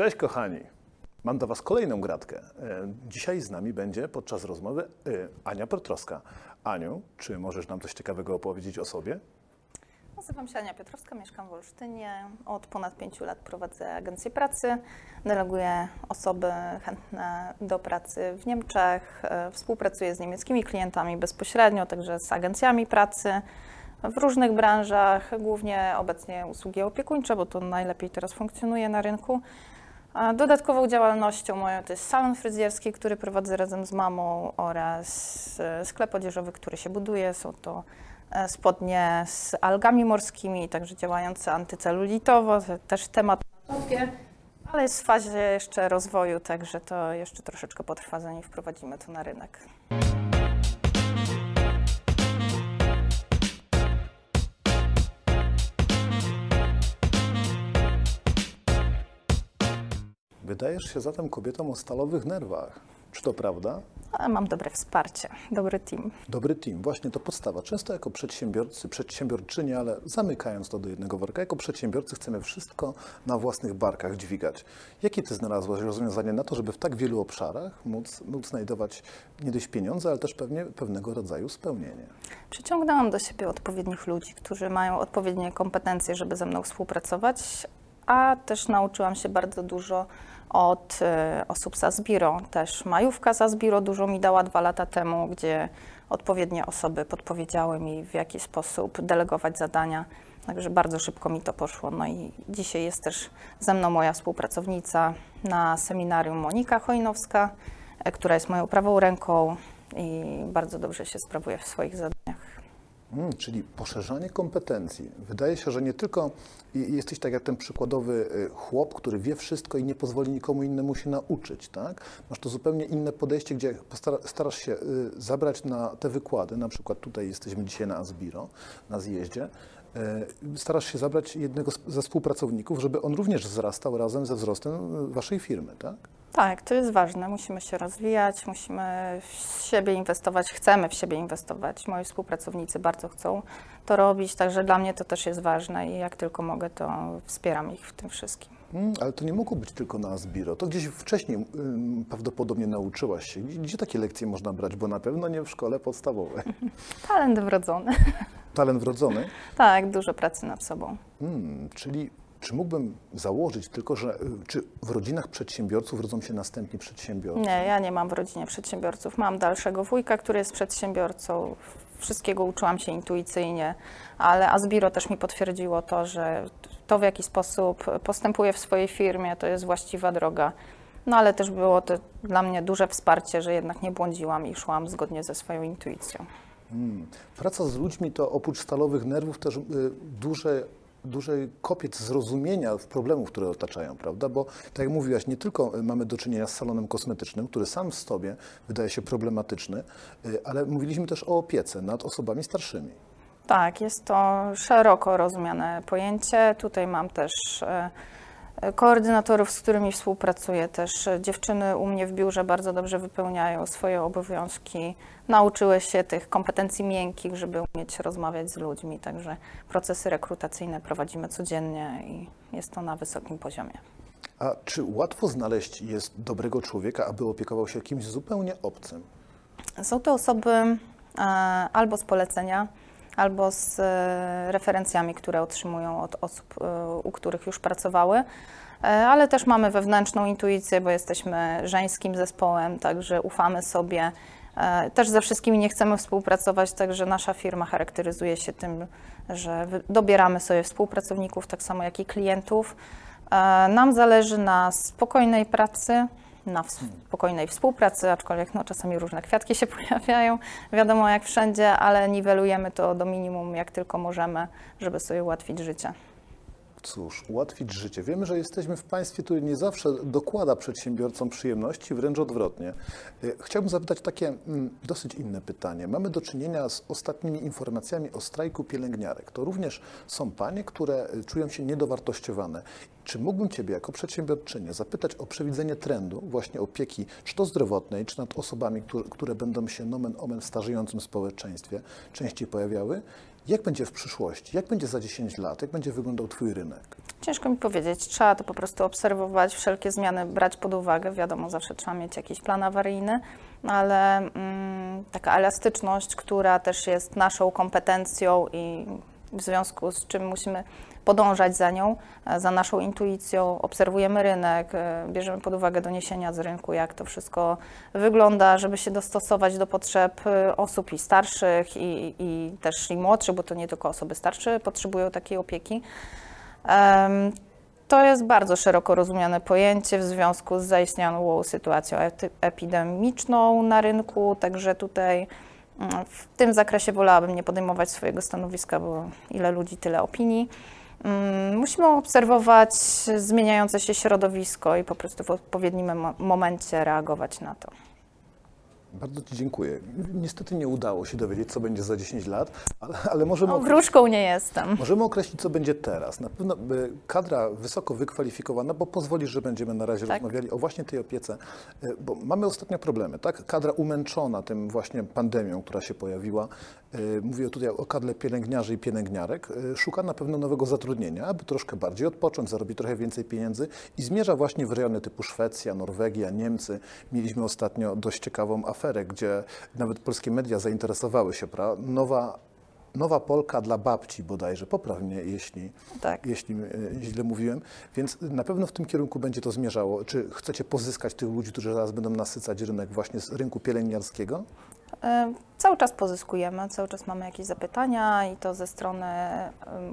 Cześć kochani. Mam do Was kolejną gratkę. E, Dzisiaj z nami będzie podczas rozmowy e, Ania Piotrowska. Aniu, czy możesz nam coś ciekawego opowiedzieć o sobie? Nazywam się Ania Piotrowska, mieszkam w Olsztynie. Od ponad pięciu lat prowadzę agencję pracy. Deleguję osoby chętne do pracy w Niemczech. E, Współpracuję z niemieckimi klientami bezpośrednio, także z agencjami pracy w różnych branżach, głównie obecnie usługi opiekuńcze, bo to najlepiej teraz funkcjonuje na rynku. Dodatkową działalnością moją to jest salon fryzjerski, który prowadzę razem z mamą oraz e, sklep odzieżowy, który się buduje. Są to e, spodnie z algami morskimi, także działające antycelulitowo, to też temat ale jest w fazie jeszcze rozwoju, także to jeszcze troszeczkę potrwa, zanim wprowadzimy to na rynek. Wydajesz się zatem kobietą o stalowych nerwach. Czy to prawda? Ale mam dobre wsparcie, dobry team. Dobry team, właśnie to podstawa. Często jako przedsiębiorcy, przedsiębiorczynie, ale zamykając to do jednego worka, jako przedsiębiorcy chcemy wszystko na własnych barkach dźwigać. Jakie ty znalazłaś rozwiązanie na to, żeby w tak wielu obszarach móc, móc znajdować nie dość pieniądze, ale też pewnie pewnego rodzaju spełnienie? Przyciągnęłam do siebie odpowiednich ludzi, którzy mają odpowiednie kompetencje, żeby ze mną współpracować, a też nauczyłam się bardzo dużo od e, osób z Asbiro. Też majówka z Asbiro dużo mi dała dwa lata temu, gdzie odpowiednie osoby podpowiedziały mi, w jaki sposób delegować zadania. Także bardzo szybko mi to poszło. No i dzisiaj jest też ze mną moja współpracownica na seminarium Monika Chojnowska, e, która jest moją prawą ręką i bardzo dobrze się sprawuje w swoich zadaniach. Mm, czyli poszerzanie kompetencji. Wydaje się, że nie tylko jesteś tak jak ten przykładowy y, chłop, który wie wszystko i nie pozwoli nikomu innemu się nauczyć, tak? Masz to zupełnie inne podejście, gdzie starasz się y, zabrać na te wykłady, na przykład tutaj jesteśmy dzisiaj na Asbiro, na zjeździe, y, starasz się zabrać jednego ze współpracowników, żeby on również wzrastał razem ze wzrostem waszej firmy, tak? Tak, to jest ważne. Musimy się rozwijać, musimy w siebie inwestować, chcemy w siebie inwestować. Moi współpracownicy bardzo chcą to robić, także dla mnie to też jest ważne i jak tylko mogę, to wspieram ich w tym wszystkim. Mm, ale to nie mogło być tylko na Asbiro. To gdzieś wcześniej ym, prawdopodobnie nauczyłaś się. Gdzie, takie lekcje można brać? Bo na pewno nie w szkole podstawowej. Talent wrodzony. Talent wrodzony. tak, dużo pracy nad sobą. Mm, czyli czy mógłbym założyć tylko, że y, czy w rodzinach przedsiębiorców rodzą się następni przedsiębiorcy? Nie, ja nie mam w rodzinie przedsiębiorców. Mam dalszego wujka, który jest przedsiębiorcą. Wszystkiego uczyłam się intuicyjnie, ale Asbiro też mi potwierdziło to, że to w jaki sposób postępuję w swojej firmie to jest właściwa droga. No ale też było to dla mnie duże wsparcie, że jednak nie błądziłam i szłam zgodnie ze swoją intuicją. Mm. Praca z ludźmi to oprócz stalowych nerwów też y, duże, duży kopiec zrozumienia problemów, które otaczają, prawda? Bo tak jak mówiłaś, nie tylko y, mamy do czynienia z salonem kosmetycznym, który sam w sobie wydaje się problematyczny, y, ale mówiliśmy też o opiece nad osobami starszymi. Tak, jest to szeroko rozumiane pojęcie. Tutaj mam też e, koordynatorów, z którymi współpracuję. Też dziewczyny u mnie w biurze bardzo dobrze wypełniają swoje obowiązki. Nauczyły się tych kompetencji miękkich, żeby umieć rozmawiać z ludźmi. Także procesy rekrutacyjne prowadzimy codziennie i jest to na wysokim poziomie. A czy łatwo znaleźć jest dobrego człowieka, aby opiekował się kimś zupełnie obcym? Są to osoby e, albo z polecenia, albo z e, referencjami, które otrzymują od osób, e, u których już pracowały. E, Ale też mamy wewnętrzną intuicję, bo jesteśmy żeńskim zespołem, także ufamy sobie. Też ze wszystkimi nie chcemy współpracować, także nasza firma charakteryzuje się tym, że dobieramy sobie współpracowników, tak samo jak i klientów. Nam zależy na spokojnej pracy, na spokojnej współpracy, aczkolwiek no, czasami różne kwiatki się pojawiają, wiadomo jak wszędzie, ale niwelujemy to do minimum jak tylko możemy, żeby sobie ułatwić życie. Cóż, ułatwić życie. Wiemy, że jesteśmy w państwie, które nie zawsze dokłada przedsiębiorcom przyjemności, wręcz odwrotnie. Y, Chciałbym zapytać takie mm, dosyć inne pytanie. Mamy do czynienia z ostatnimi informacjami o strajku pielęgniarek. To również są panie, które y, czują się niedowartościowane. Czy mógłbym Ciebie jako przedsiębiorczynię zapytać o przewidzenie trendu właśnie opieki, czy to zdrowotnej, czy nad osobami, które, które będą się nomen omen w starzejącym społeczeństwie częściej pojawiały? Jak będzie w przyszłości? Jak będzie za 10 lat? Jak będzie wyglądał Twój rynek? Ciężko mi powiedzieć. Trzeba to po prostu obserwować, wszelkie zmiany brać pod uwagę. Wiadomo, zawsze trzeba mieć jakiś plan awaryjny, ale mm, taka elastyczność, która też jest naszą kompetencją i w związku z czym musimy podążać za nią, e, za naszą intuicją, obserwujemy rynek, e, bierzemy pod uwagę doniesienia z rynku, jak to wszystko wygląda, żeby się dostosować do potrzeb e, osób i starszych, i, i też i młodszych, bo to nie tylko osoby starsze potrzebują takiej opieki. Em, To jest bardzo szeroko rozumiane pojęcie w związku z zaistniałą sytuacją epidemiczną na rynku, także tutaj w tym zakresie wolałabym nie podejmować swojego stanowiska, bo ile ludzi, tyle opinii. Mm, Musimy obserwować zmieniające się środowisko i po prostu w odpowiednim mo- momencie reagować na to. Bardzo Ci dziękuję. Niestety nie udało się dowiedzieć, co będzie za 10 lat, ale, ale możemy, No, wróżką nie jestem. możemy określić, co będzie teraz. Na pewno y, kadra wysoko wykwalifikowana, bo pozwolisz, że będziemy na razie Tak. rozmawiali o właśnie tej opiece, y, bo mamy ostatnio problemy, tak? Kadra umęczona tym właśnie pandemią, która się pojawiła. y, Mówię tutaj o kadrze pielęgniarzy i pielęgniarek. Szuka na pewno nowego zatrudnienia, aby troszkę bardziej odpocząć, zarobić trochę więcej pieniędzy i zmierza właśnie w rejony typu Szwecja, Norwegia, Niemcy. Mieliśmy ostatnio dość ciekawą aferę, gdzie nawet polskie media zainteresowały się, pra? Nowa, nowa Polka dla babci bodajże, poprawnie, jeśli, Tak. jeśli e, źle mówiłem. Więc na pewno w tym kierunku będzie to zmierzało. Czy chcecie pozyskać tych ludzi, którzy zaraz będą nasycać rynek właśnie z rynku pielęgniarskiego? E, Cały czas pozyskujemy, cały czas mamy jakieś zapytania i to ze strony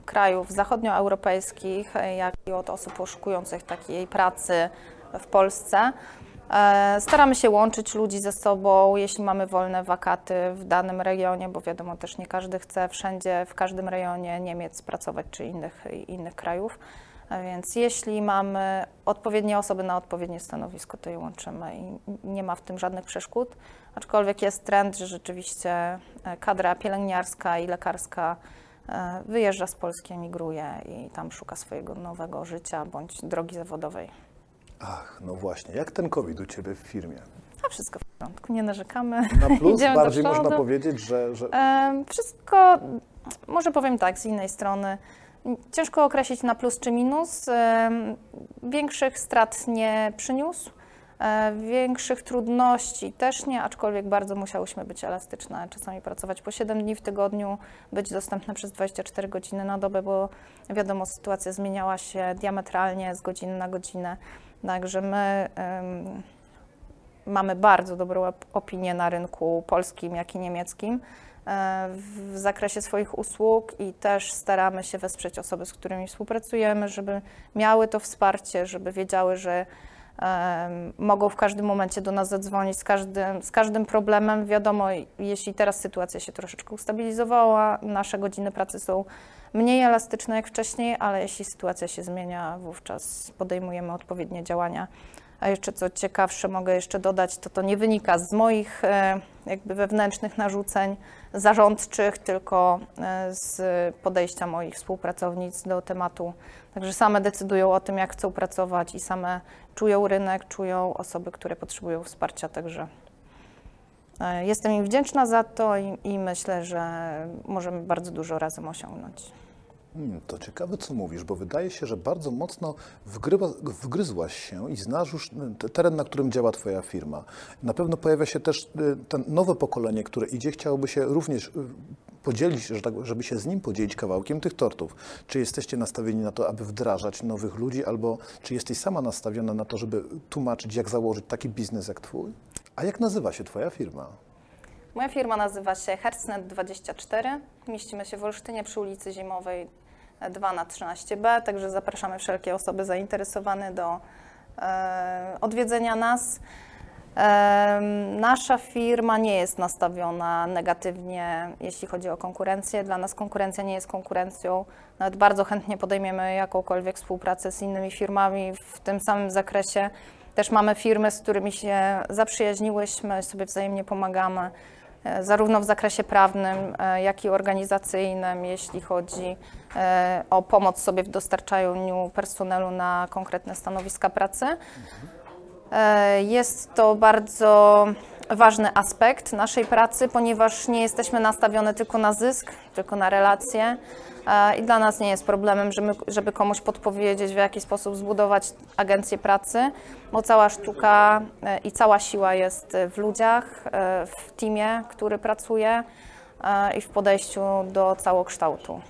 krajów zachodnioeuropejskich, e, jak i od osób poszukujących takiej pracy w Polsce. E, Staramy się łączyć ludzi ze sobą, jeśli mamy wolne wakaty w danym regionie, bo wiadomo też nie każdy chce wszędzie, w każdym rejonie Niemiec pracować czy innych, innych krajów. A Więc jeśli mamy odpowiednie osoby na odpowiednie stanowisko, to je łączymy i nie ma w tym żadnych przeszkód. Aczkolwiek jest trend, że rzeczywiście e, kadra pielęgniarska i lekarska e, wyjeżdża z Polski, emigruje i tam szuka swojego nowego życia bądź drogi zawodowej. Ach, no właśnie. Jak ten COVID u Ciebie w firmie? A wszystko w porządku, nie narzekamy. Na plus Idziemy do bardziej przodu. można powiedzieć, że, że Em, Wszystko, może powiem tak, z innej strony, ciężko określić na plus czy minus. Em, Większych strat nie przyniósł, e, większych trudności też nie, aczkolwiek bardzo musiałyśmy być elastyczne, czasami pracować po 7 dni w tygodniu, być dostępne przez 24 godziny na dobę, bo wiadomo, sytuacja zmieniała się diametralnie z godziny na godzinę. Także my mamy bardzo dobrą op- opinię na rynku polskim, jak i niemieckim e, w zakresie swoich usług i też staramy się wesprzeć osoby, z którymi współpracujemy, żeby miały to wsparcie, żeby wiedziały, że mogą w każdym momencie do nas zadzwonić z każdym, z każdym problemem. Wiadomo, jeśli teraz sytuacja się troszeczkę ustabilizowała, nasze godziny pracy są mniej elastyczne jak wcześniej, ale jeśli sytuacja się zmienia, wówczas podejmujemy odpowiednie działania. A jeszcze co ciekawsze mogę jeszcze dodać, to to nie wynika z moich e, jakby wewnętrznych narzuceń zarządczych, tylko e, z podejścia moich współpracownic do tematu. Także same decydują o tym, jak chcą pracować i same czują rynek, czują osoby, które potrzebują wsparcia. Także jestem im wdzięczna za to i, i myślę, że możemy bardzo dużo razem osiągnąć. Hmm, to ciekawe, co mówisz, bo wydaje się, że bardzo mocno wgrywa, wgryzłaś się i znasz już te- teren, na którym działa Twoja firma. Na pewno pojawia się też y, ten nowe pokolenie, które idzie, chciałoby się również y, podzielić, tak, żeby się z nim podzielić kawałkiem tych tortów. Czy jesteście nastawieni na to, aby wdrażać nowych ludzi, albo czy jesteś sama nastawiona na to, żeby tłumaczyć, jak założyć taki biznes jak Twój? A jak nazywa się Twoja firma? Moja firma nazywa się Hertznet24. Mieścimy się w Olsztynie przy ulicy Zimowej 2 na 13b, także zapraszamy wszelkie osoby zainteresowane do e, odwiedzenia nas. E, nasza firma nie jest nastawiona negatywnie, jeśli chodzi o konkurencję. Dla nas konkurencja nie jest konkurencją. Nawet bardzo chętnie podejmiemy jakąkolwiek współpracę z innymi firmami w tym samym zakresie. Też mamy firmy, z którymi się zaprzyjaźniłyśmy, sobie wzajemnie pomagamy, e, zarówno w zakresie prawnym, e, jak i organizacyjnym, jeśli chodzi e, o pomoc sobie w dostarczaniu personelu na konkretne stanowiska pracy. Jest to bardzo ważny aspekt naszej pracy, ponieważ nie jesteśmy nastawione tylko na zysk, tylko na relacje. E, I dla nas nie jest problemem, żeby, żeby komuś podpowiedzieć, w jaki sposób zbudować agencję pracy, bo cała sztuka e, i cała siła jest w ludziach, e, w teamie, który pracuje e, i w podejściu do całokształtu.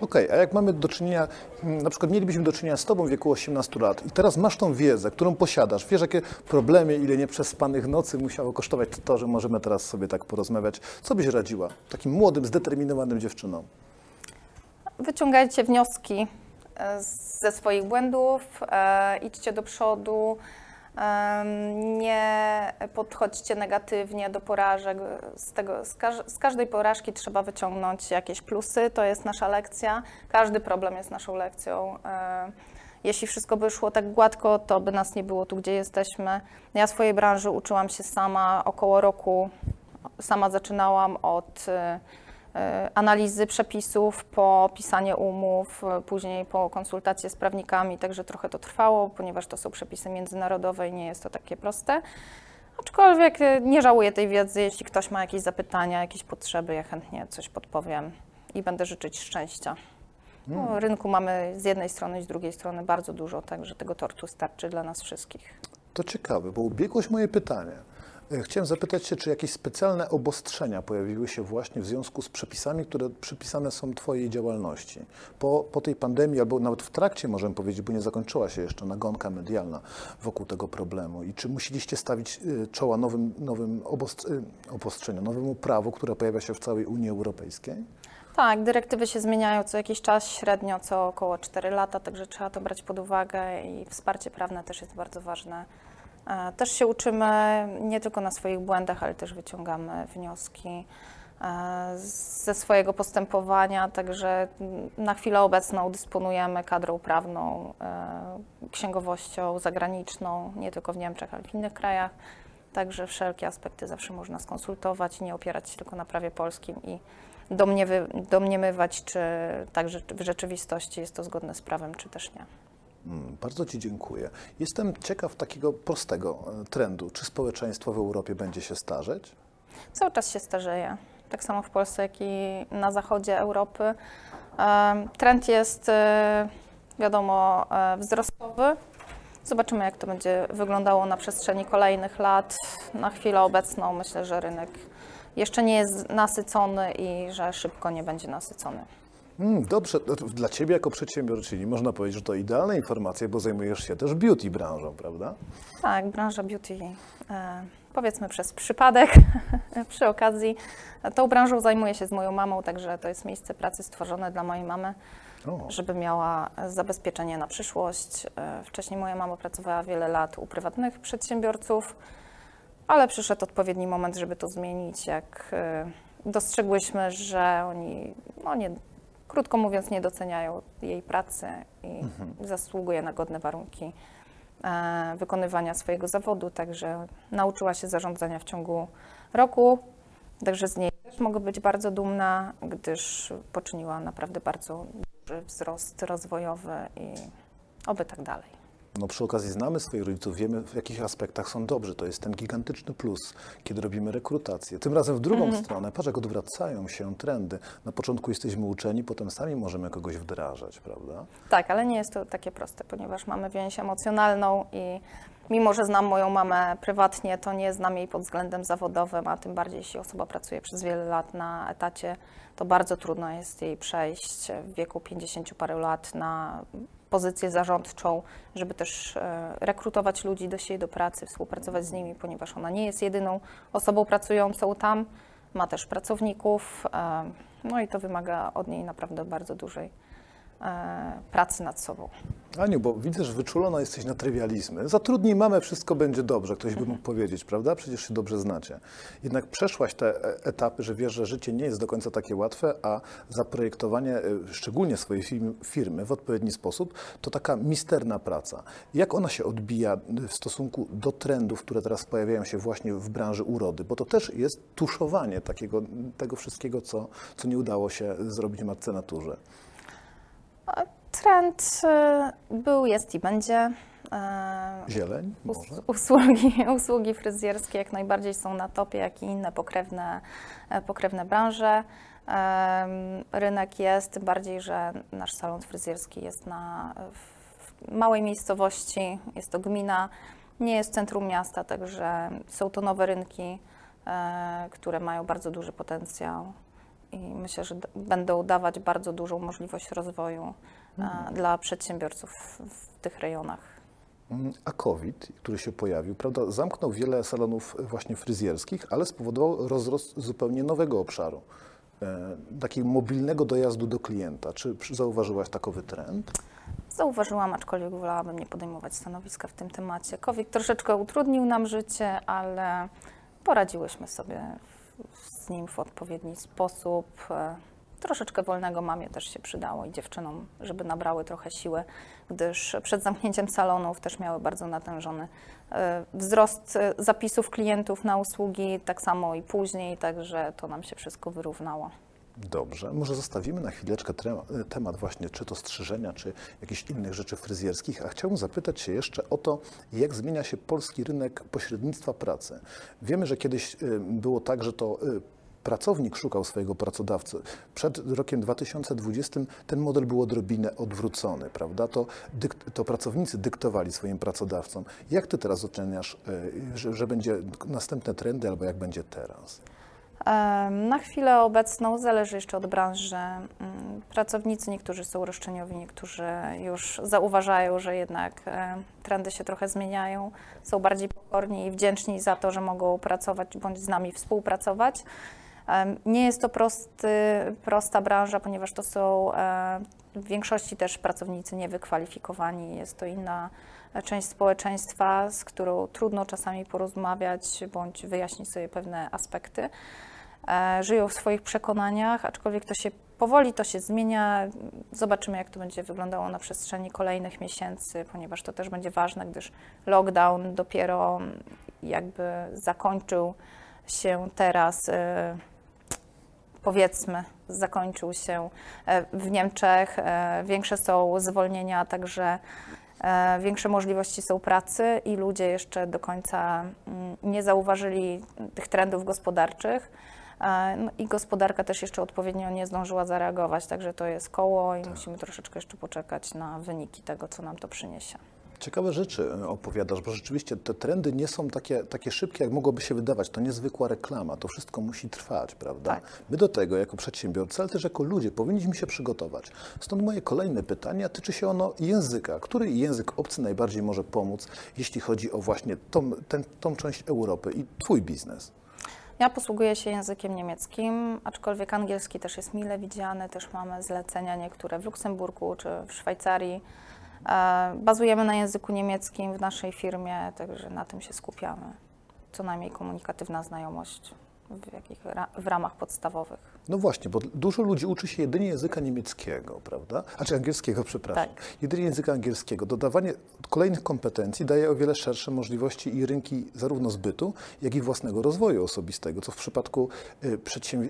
Okej, a jak mamy do czynienia, mm, na przykład mielibyśmy do czynienia z Tobą w wieku 18 lat i teraz masz tą wiedzę, którą posiadasz, wiesz jakie problemy, ile nieprzespanych nocy musiało kosztować to, że możemy teraz sobie tak porozmawiać, co byś radziła takim młodym, zdeterminowanym dziewczynom? Wyciągajcie wnioski e, ze swoich błędów, e, idźcie do przodu, nie podchodźcie negatywnie do porażek. Z, tego, z, każ- z każdej porażki trzeba wyciągnąć jakieś plusy, to jest nasza lekcja. Każdy problem jest naszą lekcją. Jeśli wszystko by szło tak gładko, to by nas nie było tu, gdzie jesteśmy. Ja swojej branży uczyłam się sama około roku. Sama zaczynałam od analizy przepisów, po pisanie umów, e, później po konsultacje z prawnikami, także trochę to trwało, ponieważ to są przepisy międzynarodowe i nie jest to takie proste. Aczkolwiek e, nie żałuję tej wiedzy, jeśli ktoś ma jakieś zapytania, jakieś potrzeby, ja chętnie coś podpowiem i będę życzyć szczęścia. No, rynku mamy z jednej strony i z drugiej strony bardzo dużo, także tego tortu starczy dla nas wszystkich. To ciekawe, bo ubiegłoś moje pytanie. E, Chciałem zapytać się, czy jakieś specjalne obostrzenia pojawiły się właśnie w związku z przepisami, które przypisane są Twojej działalności. Po, po tej pandemii, albo nawet w trakcie, możemy powiedzieć, bo nie zakończyła się jeszcze nagonka medialna wokół tego problemu. I czy musieliście stawić y, czoła nowym, nowym obost- y, obostrzeniom, nowemu prawu, które pojawia się w całej Unii Europejskiej? Tak, dyrektywy się zmieniają co jakiś czas, średnio co około 4 lata, także trzeba to brać pod uwagę i wsparcie prawne też jest bardzo ważne. Też się uczymy nie tylko na swoich błędach, ale też wyciągamy wnioski ze swojego postępowania, także na chwilę obecną dysponujemy kadrą prawną, e, księgowością zagraniczną, nie tylko w Niemczech, ale w innych krajach. Także wszelkie aspekty zawsze można skonsultować nie opierać się tylko na prawie polskim i domniemywać, czy tak że- w rzeczywistości jest to zgodne z prawem, czy też nie. Mm, Bardzo Ci dziękuję. Jestem ciekaw takiego prostego e, trendu. Czy społeczeństwo w Europie będzie się starzeć? Cały czas się starzeje. Tak samo w Polsce, jak i na zachodzie Europy. Trend jest, e, wiadomo, e, wzrostowy. Zobaczymy, jak to będzie wyglądało na przestrzeni kolejnych lat. Na chwilę obecną myślę, że rynek jeszcze nie jest nasycony i że szybko nie będzie nasycony. Mm, Dobrze, dla Ciebie jako przedsiębiorczyni można powiedzieć, że to idealne informacje, bo zajmujesz się też beauty branżą, prawda? Tak, branża beauty, e, powiedzmy przez przypadek, przy okazji. Tą branżą zajmuję się z moją mamą, także to jest miejsce pracy stworzone dla mojej mamy, O, żeby miała zabezpieczenie na przyszłość. E, Wcześniej moja mama pracowała wiele lat u prywatnych przedsiębiorców, ale przyszedł odpowiedni moment, żeby to zmienić, jak e, dostrzegłyśmy, że oni, no nie, krótko mówiąc, nie doceniają jej pracy i zasługuje na godne warunki e, wykonywania swojego zawodu, także nauczyła się zarządzania w ciągu roku, także z niej też mogę być bardzo dumna, gdyż poczyniła naprawdę bardzo duży wzrost rozwojowy i oby tak dalej. No przy okazji znamy swoich rodziców, wiemy w jakich aspektach są dobrzy. To jest ten gigantyczny plus, kiedy robimy rekrutację. Tym razem w drugą stronę, patrz jak odwracają się trendy. Na początku jesteśmy uczeni, potem sami możemy kogoś wdrażać, prawda? Tak, ale nie jest to takie proste, ponieważ mamy więź emocjonalną i mimo, że znam moją mamę prywatnie, to nie znam jej pod względem zawodowym, a tym bardziej jeśli osoba pracuje przez wiele lat na etacie, to bardzo trudno jest jej przejść w wieku 50 paru lat na pozycję zarządczą, żeby też e, rekrutować ludzi do siebie do pracy, współpracować z nimi, ponieważ ona nie jest jedyną osobą pracującą tam, ma też pracowników, e, no i to wymaga od niej naprawdę bardzo dużej pracy nad sobą. Aniu, bo widzę, że wyczulona jesteś na trywializmy. Zatrudnij mamę, wszystko będzie dobrze, ktoś by mógł powiedzieć, prawda? Przecież się dobrze znacie. Jednak przeszłaś te e, etapy, że wiesz, że życie nie jest do końca takie łatwe, a zaprojektowanie e, szczególnie swojej firmy, firmy w odpowiedni sposób to taka misterna praca. Jak ona się odbija w stosunku do trendów, które teraz pojawiają się właśnie w branży urody? Bo to też jest tuszowanie takiego, tego wszystkiego, co, co nie udało się zrobić matce naturze. Trend y, był, jest i będzie. E, Zieleń może? Usługi, usługi fryzjerskie jak najbardziej są na topie, jak i inne pokrewne, e, pokrewne branże. Rynek jest, tym bardziej, że nasz salon fryzjerski jest na w małej miejscowości, jest to gmina, nie jest centrum miasta, także są to nowe rynki, e, które mają bardzo duży potencjał i myślę, że będą dawać bardzo dużą możliwość rozwoju e, dla przedsiębiorców w- tych rejonach. Mm, A COVID, który się pojawił, prawda, zamknął wiele salonów właśnie fryzjerskich, ale spowodował rozrost zupełnie nowego obszaru, e, takiego mobilnego dojazdu do klienta. Czy zauważyłaś takowy trend? Zauważyłam, aczkolwiek wolałabym nie podejmować stanowiska w tym temacie. COVID troszeczkę utrudnił nam życie, ale poradziłyśmy sobie w- z nim w odpowiedni sposób. E, Troszeczkę wolnego mamie też się przydało i dziewczynom, żeby nabrały trochę siły, gdyż przed zamknięciem salonów też miały bardzo natężony e, wzrost e, zapisów klientów na usługi, tak samo i później, także to nam się wszystko wyrównało. Dobrze, może zostawimy na chwileczkę temat właśnie czy to strzyżenia, czy jakichś innych rzeczy fryzjerskich, a chciałbym zapytać się jeszcze o to, jak zmienia się polski rynek pośrednictwa pracy. Wiemy, że kiedyś było tak, że to pracownik szukał swojego pracodawcy. Przed rokiem 2020 ten model był odrobinę odwrócony, prawda? To, to pracownicy dyktowali swoim pracodawcom. Jak ty teraz oceniasz, y, że, że będzie następne trendy, albo jak będzie teraz? Na chwilę obecną zależy jeszcze od branży. Mm, Pracownicy, niektórzy są roszczeniowi, niektórzy już zauważają, że jednak e, trendy się trochę zmieniają, są bardziej pokorni i wdzięczni za to, że mogą pracować bądź z nami współpracować. Nie jest to prosty, prosta branża, ponieważ to są e, w większości też pracownicy niewykwalifikowani. Jest to inna e, część społeczeństwa, z którą trudno czasami porozmawiać bądź wyjaśnić sobie pewne aspekty. E, Żyją w swoich przekonaniach, aczkolwiek to się powoli to się zmienia. Zobaczymy, jak to będzie wyglądało na przestrzeni kolejnych miesięcy, ponieważ to też będzie ważne, gdyż lockdown dopiero jakby zakończył się teraz. Powiedzmy, zakończył się e, w Niemczech. E, Większe są zwolnienia, także e, większe możliwości są pracy i ludzie jeszcze do końca mm, nie zauważyli tych trendów gospodarczych. No i gospodarka też jeszcze odpowiednio nie zdążyła zareagować, także to jest koło i musimy troszeczkę jeszcze poczekać na wyniki tego, co nam to przyniesie. Ciekawe rzeczy e, opowiadasz, bo rzeczywiście te trendy nie są takie, takie szybkie, jak mogłoby się wydawać. To niezwykła reklama, to wszystko musi trwać, prawda? Tak. My do tego jako przedsiębiorcy, ale też jako ludzie powinniśmy się przygotować. Stąd moje kolejne pytanie, tyczy się ono języka. Który język obcy najbardziej może pomóc, jeśli chodzi o właśnie tą, ten, tą część Europy i twój biznes? Ja posługuję się językiem niemieckim, aczkolwiek angielski też jest mile widziany. Też mamy zlecenia niektóre w Luksemburgu czy w Szwajcarii. E, Bazujemy na języku niemieckim w naszej firmie, także na tym się skupiamy. Co najmniej komunikatywna znajomość w, jakich, w ramach podstawowych. No właśnie, bo dużo ludzi uczy się jedynie języka niemieckiego, prawda? A czy angielskiego, przepraszam. Tak. Jedynie języka angielskiego. Dodawanie kolejnych kompetencji daje o wiele szersze możliwości i rynki zarówno zbytu, jak i własnego rozwoju osobistego, co w przypadku y,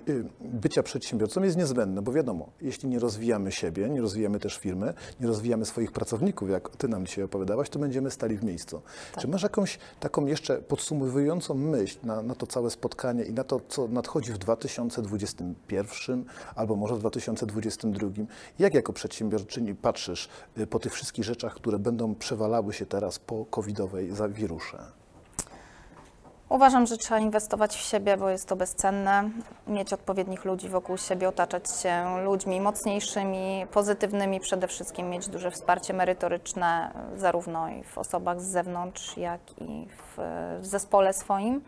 y, bycia przedsiębiorcą jest niezbędne, bo wiadomo, jeśli nie rozwijamy siebie, nie rozwijamy też firmy, nie rozwijamy swoich pracowników, jak ty nam dzisiaj opowiadałaś, to będziemy stali w miejscu. Czy masz jakąś taką jeszcze podsumowującą myśl na, na to całe spotkanie i na to, co nadchodzi w 2021 albo może w 2022? Jak jako przedsiębiorczyni patrzysz y, po tych wszystkich rzeczach, które będą przewalały się teraz po covidowej za wirusze? Uważam, że trzeba inwestować w siebie, bo jest to bezcenne. Mieć odpowiednich ludzi wokół siebie, otaczać się ludźmi mocniejszymi, pozytywnymi, przede wszystkim mieć duże wsparcie merytoryczne, zarówno w osobach z zewnątrz, jak i w, w zespole swoim.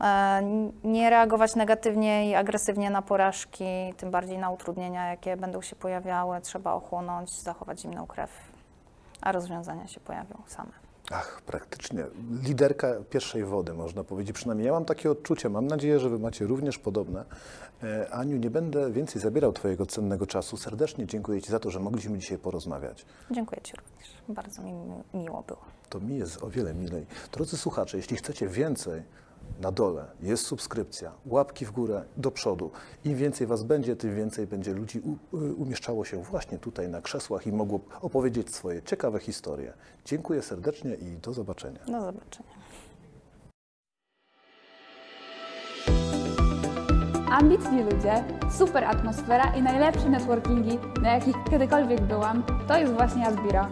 E, Nie reagować negatywnie i agresywnie na porażki, tym bardziej na utrudnienia, jakie będą się pojawiały. Trzeba ochłonąć, zachować zimną krew, a rozwiązania się pojawią same. Ach, praktycznie liderka pierwszej wody, można powiedzieć. Przynajmniej ja mam takie odczucie. Mam nadzieję, że Wy macie również podobne. E, Aniu, nie będę więcej zabierał Twojego cennego czasu. Serdecznie dziękuję Ci za to, że mogliśmy dzisiaj porozmawiać. Dziękuję Ci również. Bardzo mi mi- miło było. To mi jest o wiele milej. Drodzy słuchacze, jeśli chcecie więcej na dole jest subskrypcja, łapki w górę, do przodu. Im więcej Was będzie, tym więcej będzie ludzi y, umieszczało się właśnie tutaj na krzesłach i mogło opowiedzieć swoje ciekawe historie. Dziękuję serdecznie i do zobaczenia. Do zobaczenia. Ambitni ludzie, super atmosfera i najlepsze networkingi, na jakich kiedykolwiek byłam, to jest właśnie Asbiro.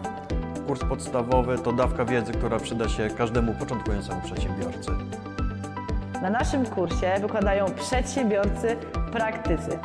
Kurs podstawowy to dawka wiedzy, która przyda się każdemu początkującemu przedsiębiorcy. Na naszym kursie wykładają przedsiębiorcy, praktycy.